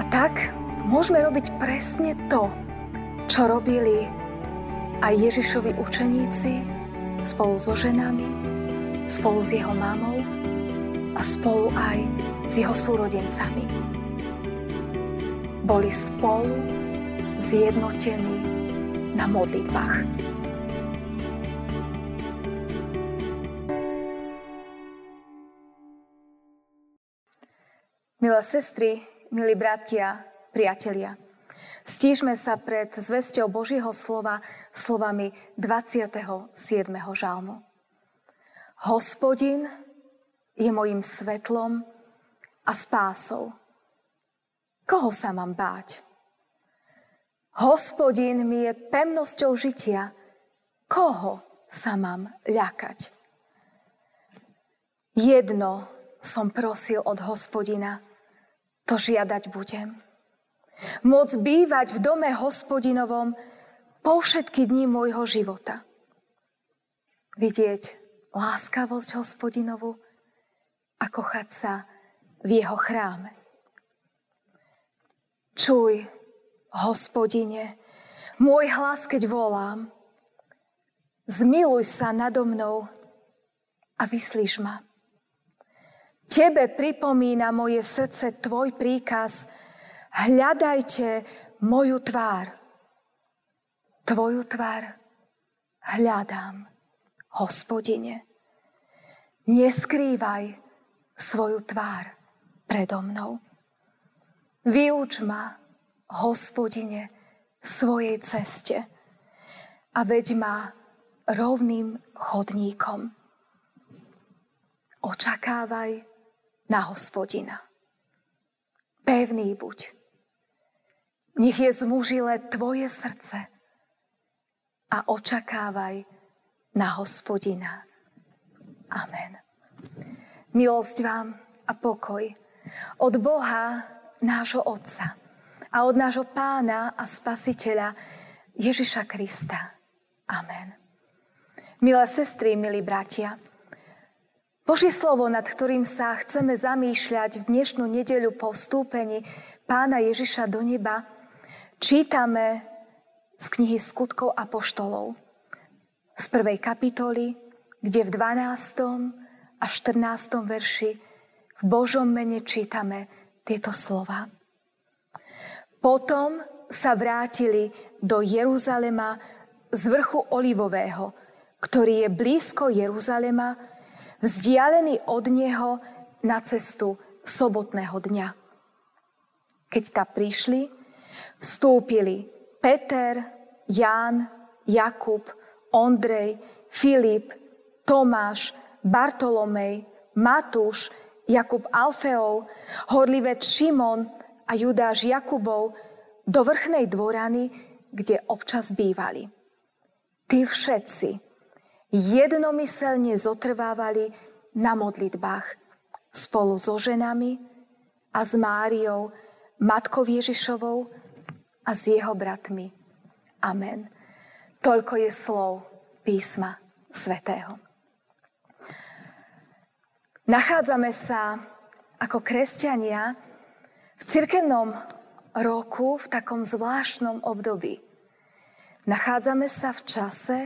A tak môžeme robiť presne to, čo robili aj Ježišovi učeníci spolu so ženami, spolu s jeho mamou a spolu aj s jeho súrodencami. Boli spolu zjednotení na modlitbách. Milé sestry, milí bratia, priatelia, Stížme sa pred zvesťou Božieho slova slovami 27. žalmu. Hospodin je mojim svetlom a spásou. Koho sa mám báť? Hospodin mi je pevnosťou žitia. Koho sa mám ľakať? Jedno som prosil od hospodina, to žiadať budem Môcť bývať v dome hospodinovom po všetky dní môjho života. Vidieť láskavosť hospodinovu a kochať sa v jeho chráme. Čuj, hospodine, môj hlas, keď volám. Zmiluj sa nado mnou a vyslíš ma. Tebe pripomína moje srdce tvoj príkaz – hľadajte moju tvár. Tvoju tvár hľadám, hospodine. Neskrývaj svoju tvár predo mnou. Vyuč ma, hospodine, svojej ceste a veď ma rovným chodníkom. Očakávaj na hospodina. Pevný buď nech je zmužile tvoje srdce a očakávaj na hospodina. Amen. Milosť vám a pokoj od Boha, nášho Otca a od nášho Pána a Spasiteľa Ježiša Krista. Amen. Milé sestry, milí bratia, Božie slovo, nad ktorým sa chceme zamýšľať v dnešnú nedeľu po vstúpení Pána Ježiša do neba, Čítame z knihy Skutkov Apoštolov z prvej kapitoly, kde v 12. a 14. verši v Božom mene čítame tieto slova. Potom sa vrátili do Jeruzalema z vrchu Olivového, ktorý je blízko Jeruzalema, vzdialený od neho na cestu sobotného dňa. Keď tam prišli, vstúpili Peter, Ján, Jakub, Ondrej, Filip, Tomáš, Bartolomej, Matúš, Jakub Alfeov, horlivec Šimon a Judáš Jakubov do vrchnej dvorany, kde občas bývali. Tí všetci jednomyselne zotrvávali na modlitbách spolu so ženami a s Máriou, matkou Ježišovou a s jeho bratmi. Amen. Toľko je slov písma svätého. Nachádzame sa ako kresťania v cirkevnom roku v takom zvláštnom období. Nachádzame sa v čase,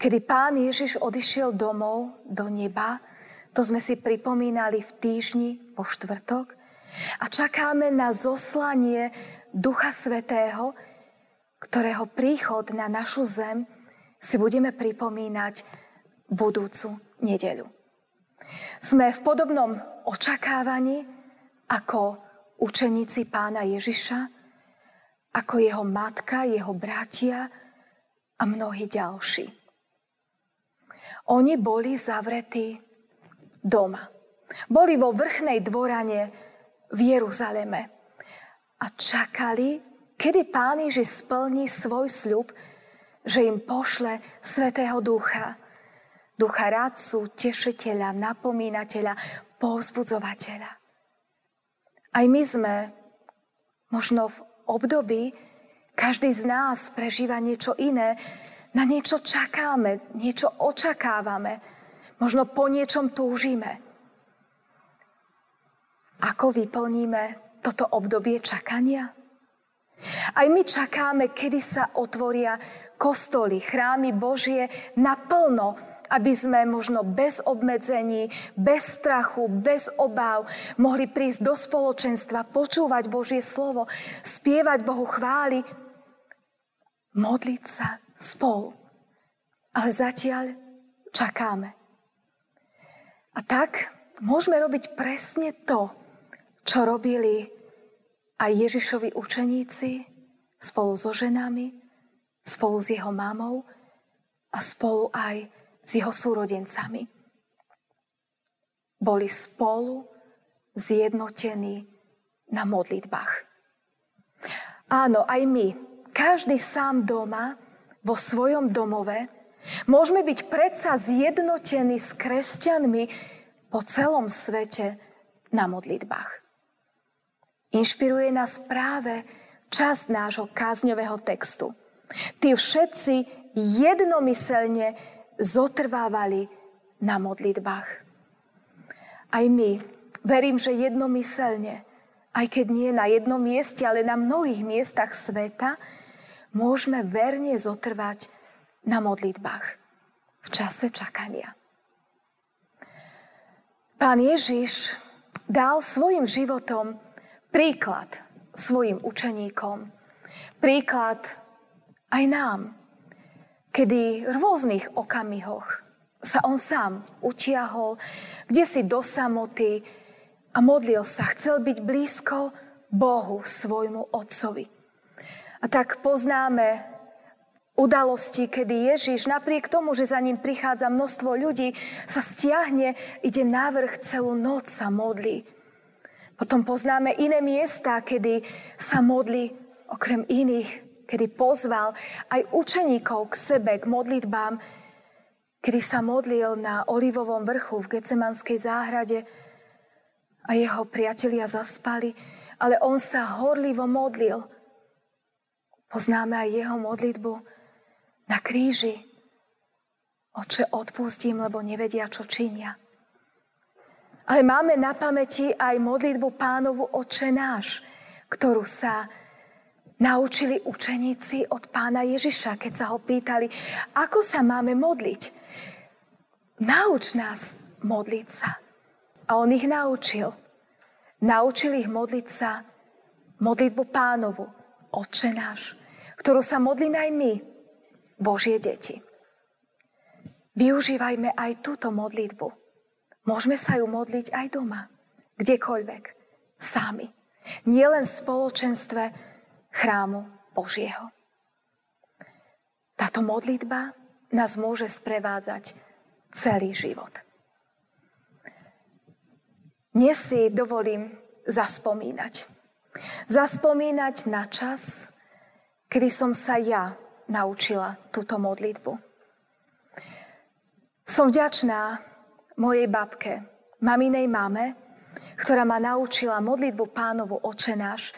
kedy pán Ježiš odišiel domov do neba, to sme si pripomínali v týždni po štvrtok, a čakáme na zoslanie Ducha Svetého, ktorého príchod na našu zem si budeme pripomínať budúcu nedeľu. Sme v podobnom očakávaní ako učeníci pána Ježiša, ako jeho matka, jeho bratia a mnohí ďalší. Oni boli zavretí doma. Boli vo vrchnej dvorane v Jeruzaleme a čakali, kedy Pán Ježiš splní svoj sľub, že im pošle Svetého Ducha. Ducha radcu, tešiteľa, napomínateľa, povzbudzovateľa. Aj my sme možno v období, každý z nás prežíva niečo iné, na niečo čakáme, niečo očakávame, možno po niečom túžime. Ako vyplníme toto obdobie čakania? Aj my čakáme, kedy sa otvoria kostoly, chrámy Božie naplno, aby sme možno bez obmedzení, bez strachu, bez obáv mohli prísť do spoločenstva, počúvať Božie slovo, spievať Bohu chvály, modliť sa spolu. Ale zatiaľ čakáme. A tak môžeme robiť presne to, čo robili aj Ježišovi učeníci spolu so ženami, spolu s jeho mamou a spolu aj s jeho súrodencami. Boli spolu zjednotení na modlitbách. Áno, aj my, každý sám doma, vo svojom domove, môžeme byť predsa zjednotení s kresťanmi po celom svete na modlitbách. Inšpiruje nás práve časť nášho kázňového textu. Tí všetci jednomyselne zotrvávali na modlitbách. Aj my, verím, že jednomyselne, aj keď nie na jednom mieste, ale na mnohých miestach sveta, môžeme verne zotrvať na modlitbách v čase čakania. Pán Ježiš dal svojim životom príklad svojim učeníkom, príklad aj nám, kedy v rôznych okamihoch sa on sám utiahol, kde si do samoty a modlil sa. Chcel byť blízko Bohu, svojmu Otcovi. A tak poznáme udalosti, kedy Ježiš napriek tomu, že za ním prichádza množstvo ľudí, sa stiahne, ide návrh celú noc sa modlí potom poznáme iné miesta, kedy sa modli okrem iných, kedy pozval aj učeníkov k sebe, k modlitbám, kedy sa modlil na Olivovom vrchu v Gecemanskej záhrade a jeho priatelia zaspali, ale on sa horlivo modlil. Poznáme aj jeho modlitbu na kríži. Oče, odpustím, lebo nevedia, čo činia. Ale máme na pamäti aj modlitbu pánovu Oče náš, ktorú sa naučili učeníci od pána Ježiša, keď sa ho pýtali, ako sa máme modliť. Nauč nás modliť sa. A on ich naučil. Naučil ich modliť sa modlitbu pánovu, Oče náš, ktorú sa modlíme aj my, Božie deti. Využívajme aj túto modlitbu Môžeme sa ju modliť aj doma, kdekoľvek, sami. Nielen v spoločenstve chrámu Božieho. Táto modlitba nás môže sprevádzať celý život. Dnes si dovolím zaspomínať. Zaspomínať na čas, kedy som sa ja naučila túto modlitbu. Som vďačná mojej babke, maminej mame, ktorá ma naučila modlitbu pánovu očenáš,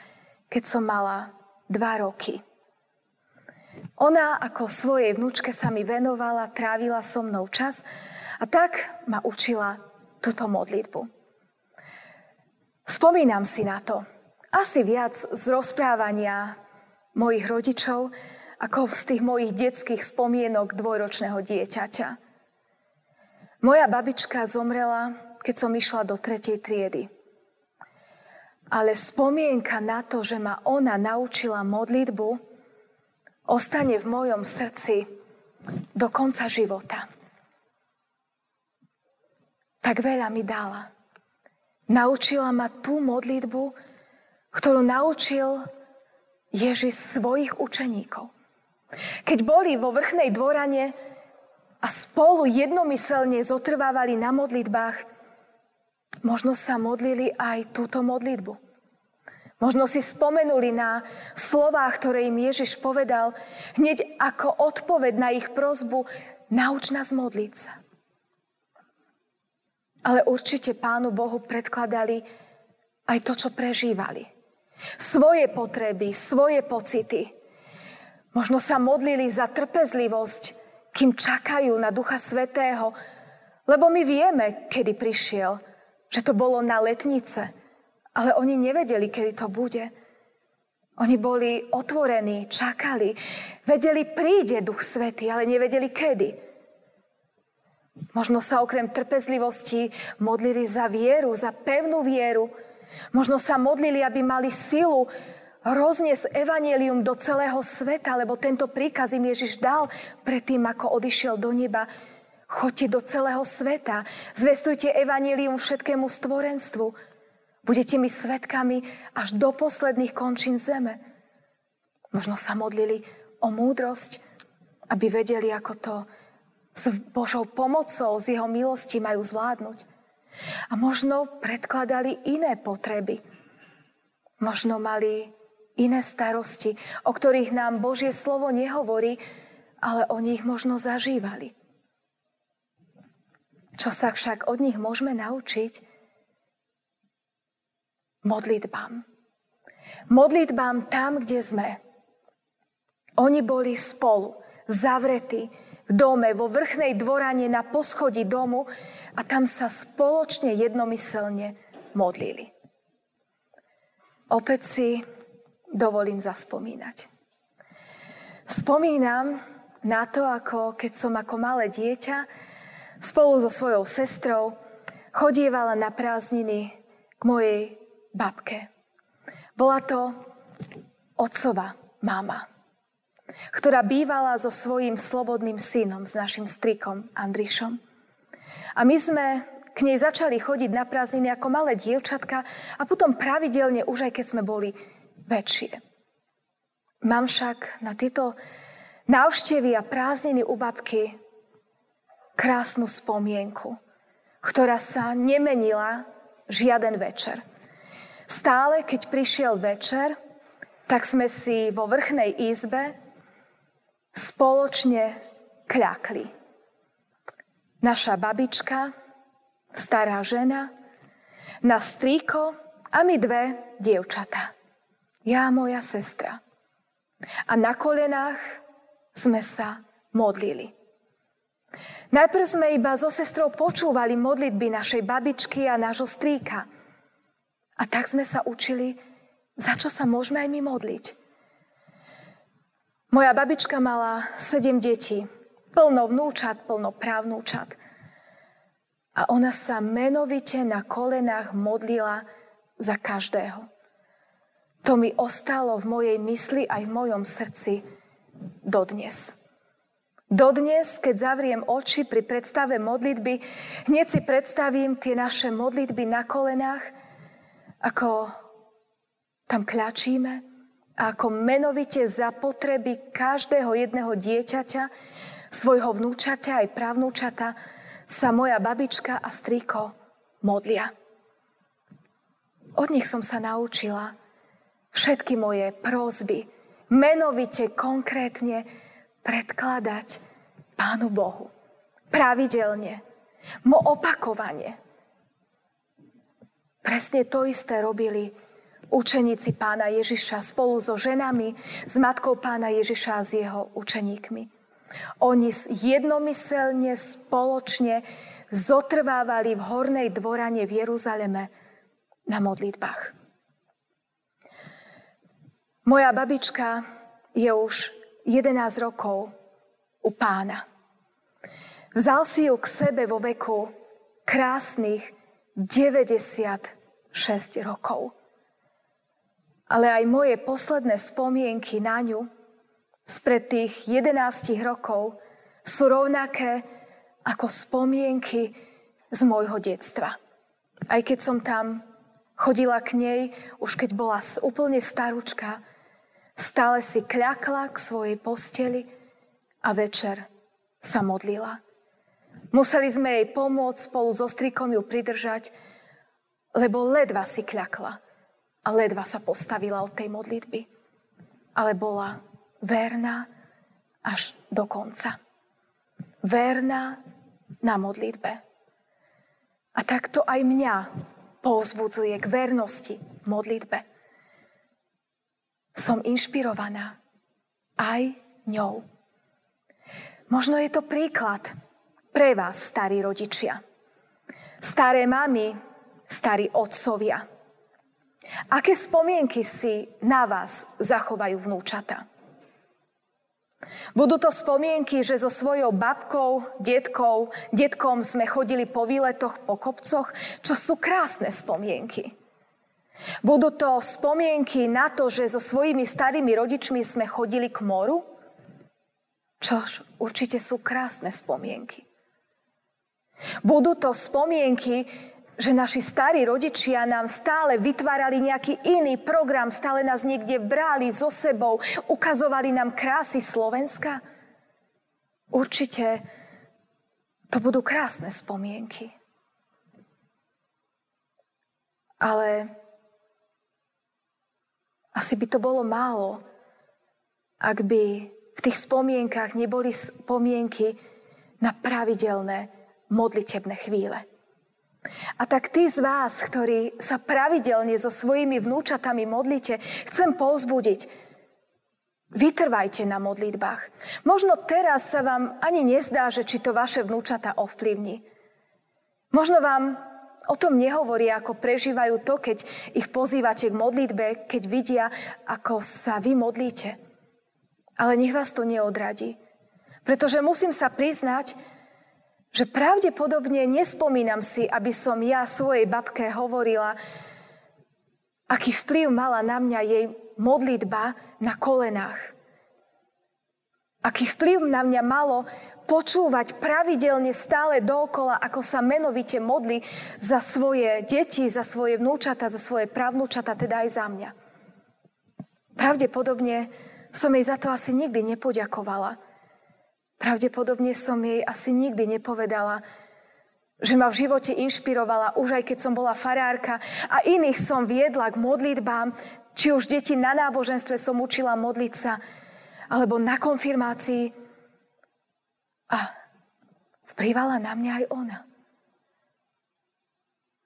keď som mala dva roky. Ona ako svojej vnúčke sa mi venovala, trávila so mnou čas a tak ma učila túto modlitbu. Spomínam si na to. Asi viac z rozprávania mojich rodičov, ako z tých mojich detských spomienok dvojročného dieťaťa. Moja babička zomrela, keď som išla do tretej triedy. Ale spomienka na to, že ma ona naučila modlitbu, ostane v mojom srdci do konca života. Tak veľa mi dala. Naučila ma tú modlitbu, ktorú naučil Ježiš svojich učeníkov. Keď boli vo vrchnej dvorane, a spolu jednomyselne zotrvávali na modlitbách, možno sa modlili aj túto modlitbu. Možno si spomenuli na slová, ktoré im Ježiš povedal, hneď ako odpoveď na ich prozbu, nauč nás modliť sa. Ale určite Pánu Bohu predkladali aj to, čo prežívali. Svoje potreby, svoje pocity. Možno sa modlili za trpezlivosť, kým čakajú na Ducha Svetého. Lebo my vieme, kedy prišiel, že to bolo na letnice Ale oni nevedeli, kedy to bude. Oni boli otvorení, čakali. Vedeli, príde Duch Svety, ale nevedeli, kedy. Možno sa okrem trpezlivosti modlili za vieru, za pevnú vieru. Možno sa modlili, aby mali silu rozniesť evanelium do celého sveta, lebo tento príkaz im Ježiš dal predtým, ako odišiel do neba. Choďte do celého sveta, zvestujte evanelium všetkému stvorenstvu. Budete mi svetkami až do posledných končín zeme. Možno sa modlili o múdrosť, aby vedeli, ako to s Božou pomocou, z jeho milosti majú zvládnuť. A možno predkladali iné potreby. Možno mali iné starosti, o ktorých nám Božie slovo nehovorí, ale o nich možno zažívali. Čo sa však od nich môžeme naučiť? Modlitbám. Modlitbám tam, kde sme. Oni boli spolu, zavretí dome, vo vrchnej dvorane na poschodí domu a tam sa spoločne jednomyselne modlili. Opäť si dovolím zaspomínať. Spomínam na to, ako keď som ako malé dieťa spolu so svojou sestrou chodievala na prázdniny k mojej babke. Bola to otcova mama, ktorá bývala so svojím slobodným synom, s našim strikom Andrišom. A my sme k nej začali chodiť na prázdniny ako malé dievčatka a potom pravidelne, už aj keď sme boli väčšie. Mám však na tieto návštevy a prázdniny u babky krásnu spomienku, ktorá sa nemenila žiaden večer. Stále, keď prišiel večer, tak sme si vo vrchnej izbe spoločne kľakli. Naša babička, stará žena, na strýko a my dve dievčatá. Ja a moja sestra. A na kolenách sme sa modlili. Najprv sme iba so sestrou počúvali modlitby našej babičky a nášho strýka. A tak sme sa učili, za čo sa môžeme aj my modliť. Moja babička mala sedem detí, plno vnúčat, plno právnúčat. A ona sa menovite na kolenách modlila za každého. To mi ostalo v mojej mysli aj v mojom srdci dodnes. Dodnes, keď zavriem oči pri predstave modlitby, hneď si predstavím tie naše modlitby na kolenách, ako tam kľačíme ako menovite za potreby každého jedného dieťaťa, svojho vnúčaťa aj právnúčata sa moja babička a strýko modlia. Od nich som sa naučila všetky moje prózby menovite, konkrétne predkladať Pánu Bohu. Pravidelne. Mo opakovane. Presne to isté robili učeníci pána Ježiša spolu so ženami, s matkou pána Ježiša a s jeho učeníkmi. Oni jednomyselne, spoločne zotrvávali v hornej dvorane v Jeruzaleme na modlitbách. Moja babička je už 11 rokov u pána. Vzal si ju k sebe vo veku krásnych 96 rokov. Ale aj moje posledné spomienky na ňu spred tých 11 rokov sú rovnaké ako spomienky z môjho detstva. Aj keď som tam chodila k nej, už keď bola úplne starúčka, Stále si kľakla k svojej posteli a večer sa modlila. Museli sme jej pomôcť spolu so strikom ju pridržať, lebo ledva si kľakla a ledva sa postavila od tej modlitby. Ale bola verná až do konca. Verná na modlitbe. A takto aj mňa povzbudzuje k vernosti modlitbe som inšpirovaná aj ňou. Možno je to príklad pre vás, starí rodičia. Staré mamy, starí otcovia. Aké spomienky si na vás zachovajú vnúčata? Budú to spomienky, že so svojou babkou, detkou, detkom sme chodili po výletoch, po kopcoch, čo sú krásne spomienky. Budú to spomienky na to, že so svojimi starými rodičmi sme chodili k moru, čo určite sú krásne spomienky. Budú to spomienky, že naši starí rodičia nám stále vytvárali nejaký iný program, stále nás niekde brali so sebou, ukazovali nám krásy Slovenska? Určite to budú krásne spomienky. Ale asi by to bolo málo, ak by v tých spomienkach neboli spomienky na pravidelné modlitebné chvíle. A tak tí z vás, ktorí sa pravidelne so svojimi vnúčatami modlíte, chcem povzbudiť. Vytrvajte na modlitbách. Možno teraz sa vám ani nezdá, že či to vaše vnúčata ovplyvní. Možno vám o tom nehovoria, ako prežívajú to, keď ich pozývate k modlitbe, keď vidia, ako sa vy modlíte. Ale nech vás to neodradí. Pretože musím sa priznať, že pravdepodobne nespomínam si, aby som ja svojej babke hovorila, aký vplyv mala na mňa jej modlitba na kolenách. Aký vplyv na mňa malo počúvať pravidelne stále dookola, ako sa menovite modli za svoje deti, za svoje vnúčata, za svoje pravnúčata, teda aj za mňa. Pravdepodobne som jej za to asi nikdy nepoďakovala. Pravdepodobne som jej asi nikdy nepovedala, že ma v živote inšpirovala, už aj keď som bola farárka a iných som viedla k modlitbám, či už deti na náboženstve som učila modliť sa, alebo na konfirmácii, a vplyvala na mňa aj ona.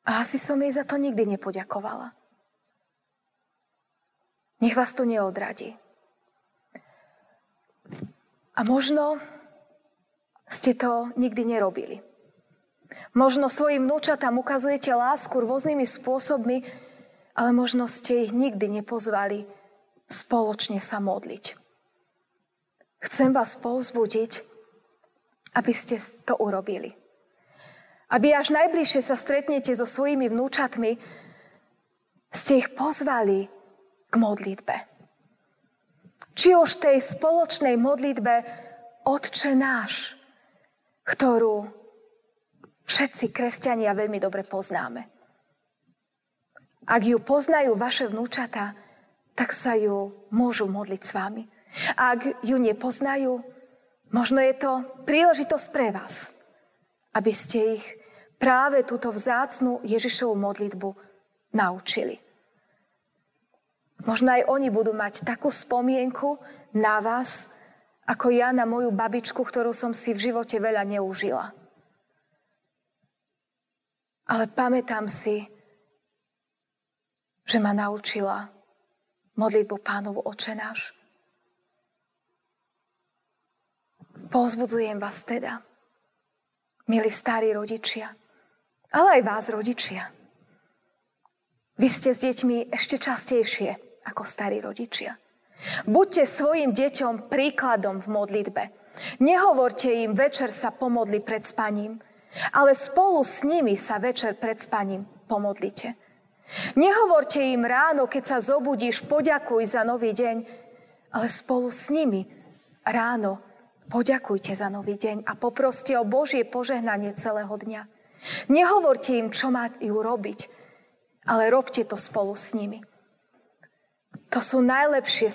A asi som jej za to nikdy nepoďakovala. Nech vás to neodradí. A možno ste to nikdy nerobili. Možno svojim vnúčatám ukazujete lásku rôznymi spôsobmi, ale možno ste ich nikdy nepozvali spoločne sa modliť. Chcem vás povzbudiť, aby ste to urobili. Aby až najbližšie sa stretnete so svojimi vnúčatmi, ste ich pozvali k modlitbe. Či už tej spoločnej modlitbe Otče náš, ktorú všetci kresťania veľmi dobre poznáme. Ak ju poznajú vaše vnúčata, tak sa ju môžu modliť s vami. Ak ju nepoznajú, Možno je to príležitosť pre vás, aby ste ich práve túto vzácnú Ježišovú modlitbu naučili. Možno aj oni budú mať takú spomienku na vás, ako ja na moju babičku, ktorú som si v živote veľa neužila. Ale pamätám si, že ma naučila modlitbu pánovu očenáš. Pozbudzujem vás teda, milí starí rodičia, ale aj vás rodičia. Vy ste s deťmi ešte častejšie ako starí rodičia. Buďte svojim deťom príkladom v modlitbe. Nehovorte im, večer sa pomodli pred spaním, ale spolu s nimi sa večer pred spaním pomodlite. Nehovorte im ráno, keď sa zobudíš, poďakuj za nový deň, ale spolu s nimi ráno Poďakujte za nový deň a poproste o Božie požehnanie celého dňa. Nehovorte im, čo majú robiť, ale robte to spolu s nimi. To sú najlepšie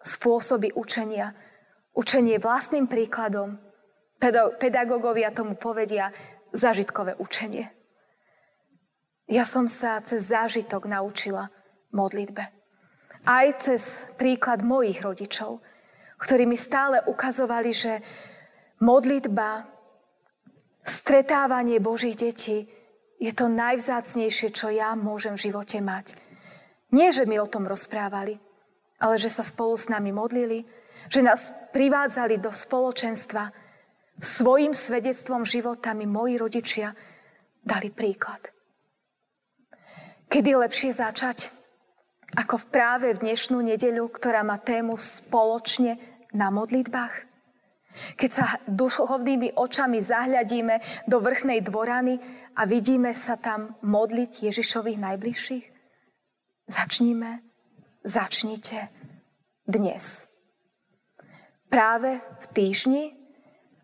spôsoby učenia. Učenie vlastným príkladom. Pedagógovia tomu povedia zážitkové učenie. Ja som sa cez zážitok naučila modlitbe. Aj cez príklad mojich rodičov – ktorí mi stále ukazovali, že modlitba, stretávanie Božích detí je to najvzácnejšie, čo ja môžem v živote mať. Nie, že mi o tom rozprávali, ale že sa spolu s nami modlili, že nás privádzali do spoločenstva. Svojim svedectvom života mi moji rodičia dali príklad. Kedy lepšie začať? Ako v práve v dnešnú nedeľu, ktorá má tému spoločne na modlitbách. Keď sa duchovnými očami zahľadíme do vrchnej dvorany a vidíme sa tam modliť Ježišových najbližších, začníme, začnite dnes. Práve v týždni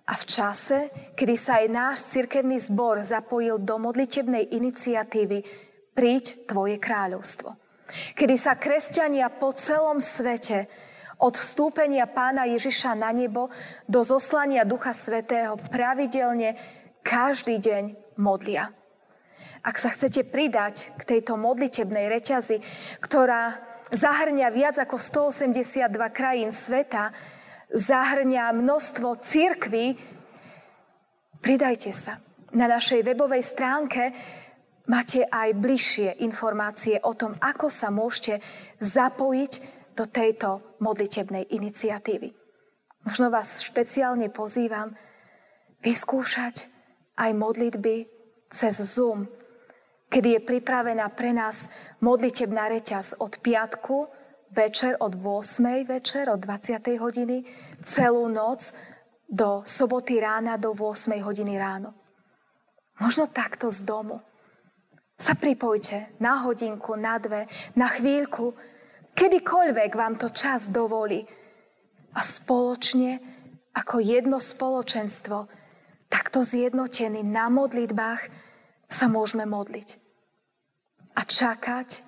a v čase, kedy sa aj náš cirkevný zbor zapojil do modlitebnej iniciatívy Príď Tvoje kráľovstvo. Kedy sa kresťania po celom svete od vstúpenia pána Ježiša na nebo do zoslania Ducha Svetého pravidelne každý deň modlia. Ak sa chcete pridať k tejto modlitebnej reťazi, ktorá zahrňa viac ako 182 krajín sveta, zahrňa množstvo církví, pridajte sa. Na našej webovej stránke máte aj bližšie informácie o tom, ako sa môžete zapojiť do tejto modlitebnej iniciatívy. Možno vás špeciálne pozývam vyskúšať aj modlitby cez Zoom, kedy je pripravená pre nás modlitebná reťaz od piatku večer od 8. večer, od 20. hodiny, celú noc do soboty rána do 8. hodiny ráno. Možno takto z domu. Sa pripojte na hodinku, na dve, na chvíľku, kedykoľvek vám to čas dovolí. A spoločne, ako jedno spoločenstvo, takto zjednotení na modlitbách sa môžeme modliť. A čakať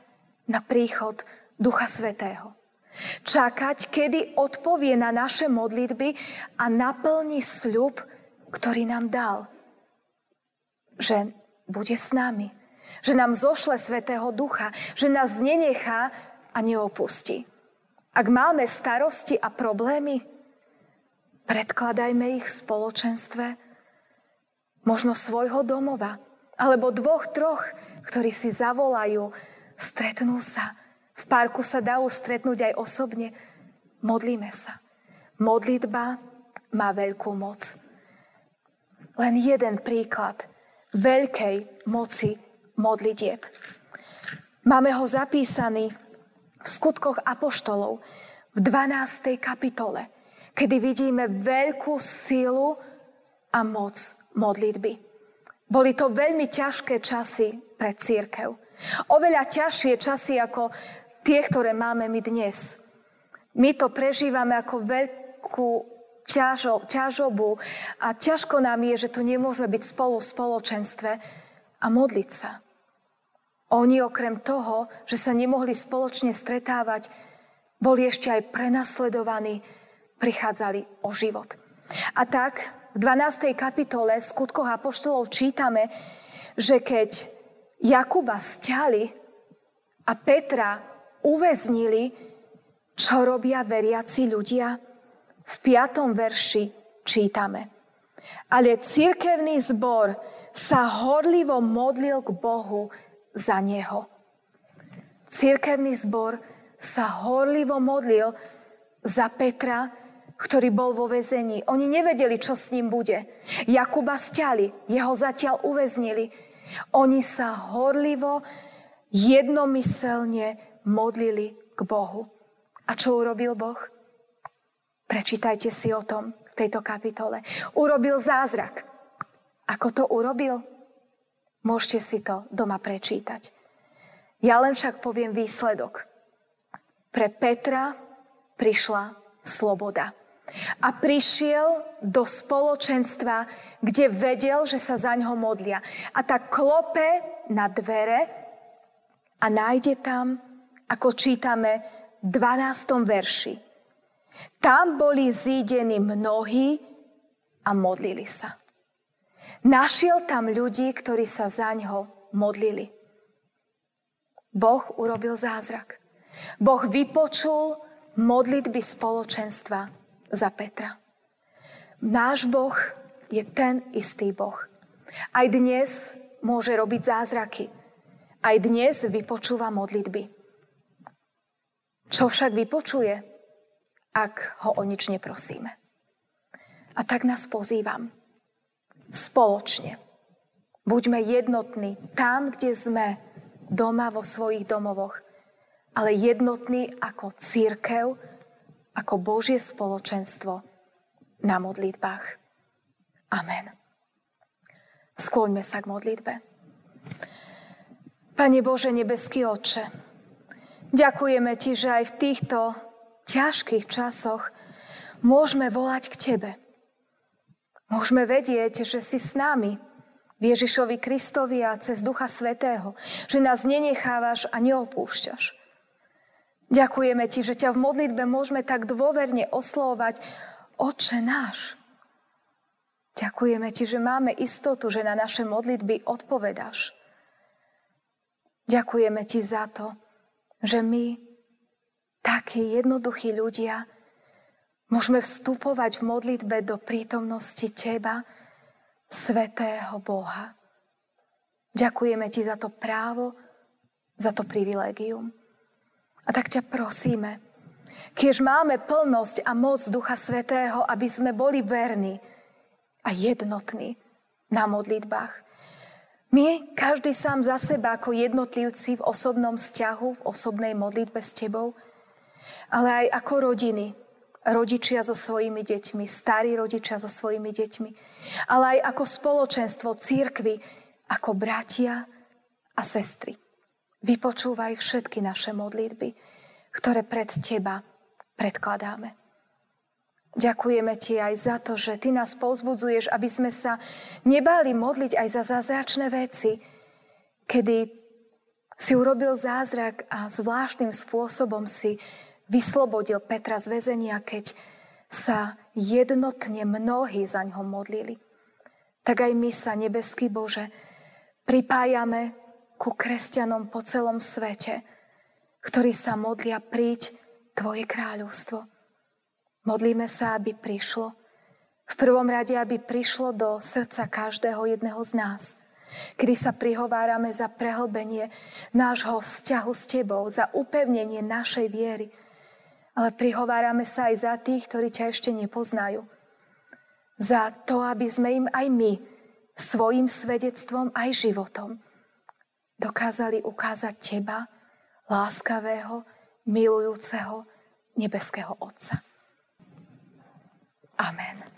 na príchod Ducha Svetého. Čakať, kedy odpovie na naše modlitby a naplní sľub, ktorý nám dal. Že bude s nami. Že nám zošle Svetého Ducha. Že nás nenechá a neopustí. Ak máme starosti a problémy, predkladajme ich v spoločenstve, možno svojho domova, alebo dvoch, troch, ktorí si zavolajú, stretnú sa. V parku sa dá stretnúť aj osobne. Modlíme sa. Modlitba má veľkú moc. Len jeden príklad veľkej moci modlitieb. Máme ho zapísaný v skutkoch apoštolov v 12. kapitole, kedy vidíme veľkú sílu a moc modlitby. Boli to veľmi ťažké časy pre církev. Oveľa ťažšie časy ako tie, ktoré máme my dnes. My to prežívame ako veľkú ťažo, ťažobu a ťažko nám je, že tu nemôžeme byť spolu v spoločenstve a modliť sa. Oni okrem toho, že sa nemohli spoločne stretávať, boli ešte aj prenasledovaní, prichádzali o život. A tak v 12. kapitole skutkoch apoštolov čítame, že keď Jakuba stiali a Petra uväznili, čo robia veriaci ľudia? V piatom verši čítame. Ale cirkevný zbor sa horlivo modlil k Bohu za neho. Cirkevný zbor sa horlivo modlil za Petra, ktorý bol vo väzení. Oni nevedeli, čo s ním bude. Jakuba stiali, jeho zatiaľ uväznili. Oni sa horlivo, jednomyselne modlili k Bohu. A čo urobil Boh? Prečítajte si o tom v tejto kapitole. Urobil zázrak. Ako to urobil? Môžete si to doma prečítať. Ja len však poviem výsledok. Pre Petra prišla sloboda. A prišiel do spoločenstva, kde vedel, že sa za ňo modlia. A tak klope na dvere a nájde tam, ako čítame v 12. verši. Tam boli zídení mnohí a modlili sa. Našiel tam ľudí, ktorí sa za ňo modlili. Boh urobil zázrak. Boh vypočul modlitby spoločenstva za Petra. Náš Boh je ten istý Boh. Aj dnes môže robiť zázraky. Aj dnes vypočúva modlitby. Čo však vypočuje, ak ho o nič neprosíme? A tak nás pozývam. Spoločne. Buďme jednotní tam, kde sme, doma vo svojich domovoch. ale jednotný ako církev, ako Božie spoločenstvo na modlitbách. Amen. Skloňme sa k modlitbe. Pane Bože, nebeský Oče, ďakujeme Ti, že aj v týchto ťažkých časoch môžeme volať k Tebe. Môžeme vedieť, že si s nami Ježišovi Kristovi a cez Ducha Svetého, že nás nenechávaš a neopúšťaš. Ďakujeme Ti, že ťa v modlitbe môžeme tak dôverne oslovať Oče náš. Ďakujeme Ti, že máme istotu, že na naše modlitby odpovedáš. Ďakujeme Ti za to, že my, takí jednoduchí ľudia, môžeme vstupovať v modlitbe do prítomnosti Teba, Svetého Boha. Ďakujeme Ti za to právo, za to privilégium. A tak ťa prosíme, keď máme plnosť a moc Ducha Svetého, aby sme boli verní, a jednotní na modlitbách. My, každý sám za seba ako jednotlivci v osobnom vzťahu, v osobnej modlitbe s tebou, ale aj ako rodiny, rodičia so svojimi deťmi, starí rodičia so svojimi deťmi, ale aj ako spoločenstvo, církvy, ako bratia a sestry. Vypočúvaj všetky naše modlitby, ktoré pred teba predkladáme. Ďakujeme Ti aj za to, že Ty nás povzbudzuješ, aby sme sa nebáli modliť aj za zázračné veci, kedy si urobil zázrak a zvláštnym spôsobom si vyslobodil Petra z väzenia, keď sa jednotne mnohí za ňo modlili. Tak aj my sa, nebeský Bože, pripájame ku kresťanom po celom svete, ktorí sa modlia príď Tvoje kráľovstvo. Modlíme sa, aby prišlo. V prvom rade, aby prišlo do srdca každého jedného z nás. Kedy sa prihovárame za prehlbenie nášho vzťahu s Tebou, za upevnenie našej viery. Ale prihovárame sa aj za tých, ktorí ťa ešte nepoznajú. Za to, aby sme im aj my svojim svedectvom aj životom dokázali ukázať Teba, láskavého, milujúceho, nebeského Otca. Amen.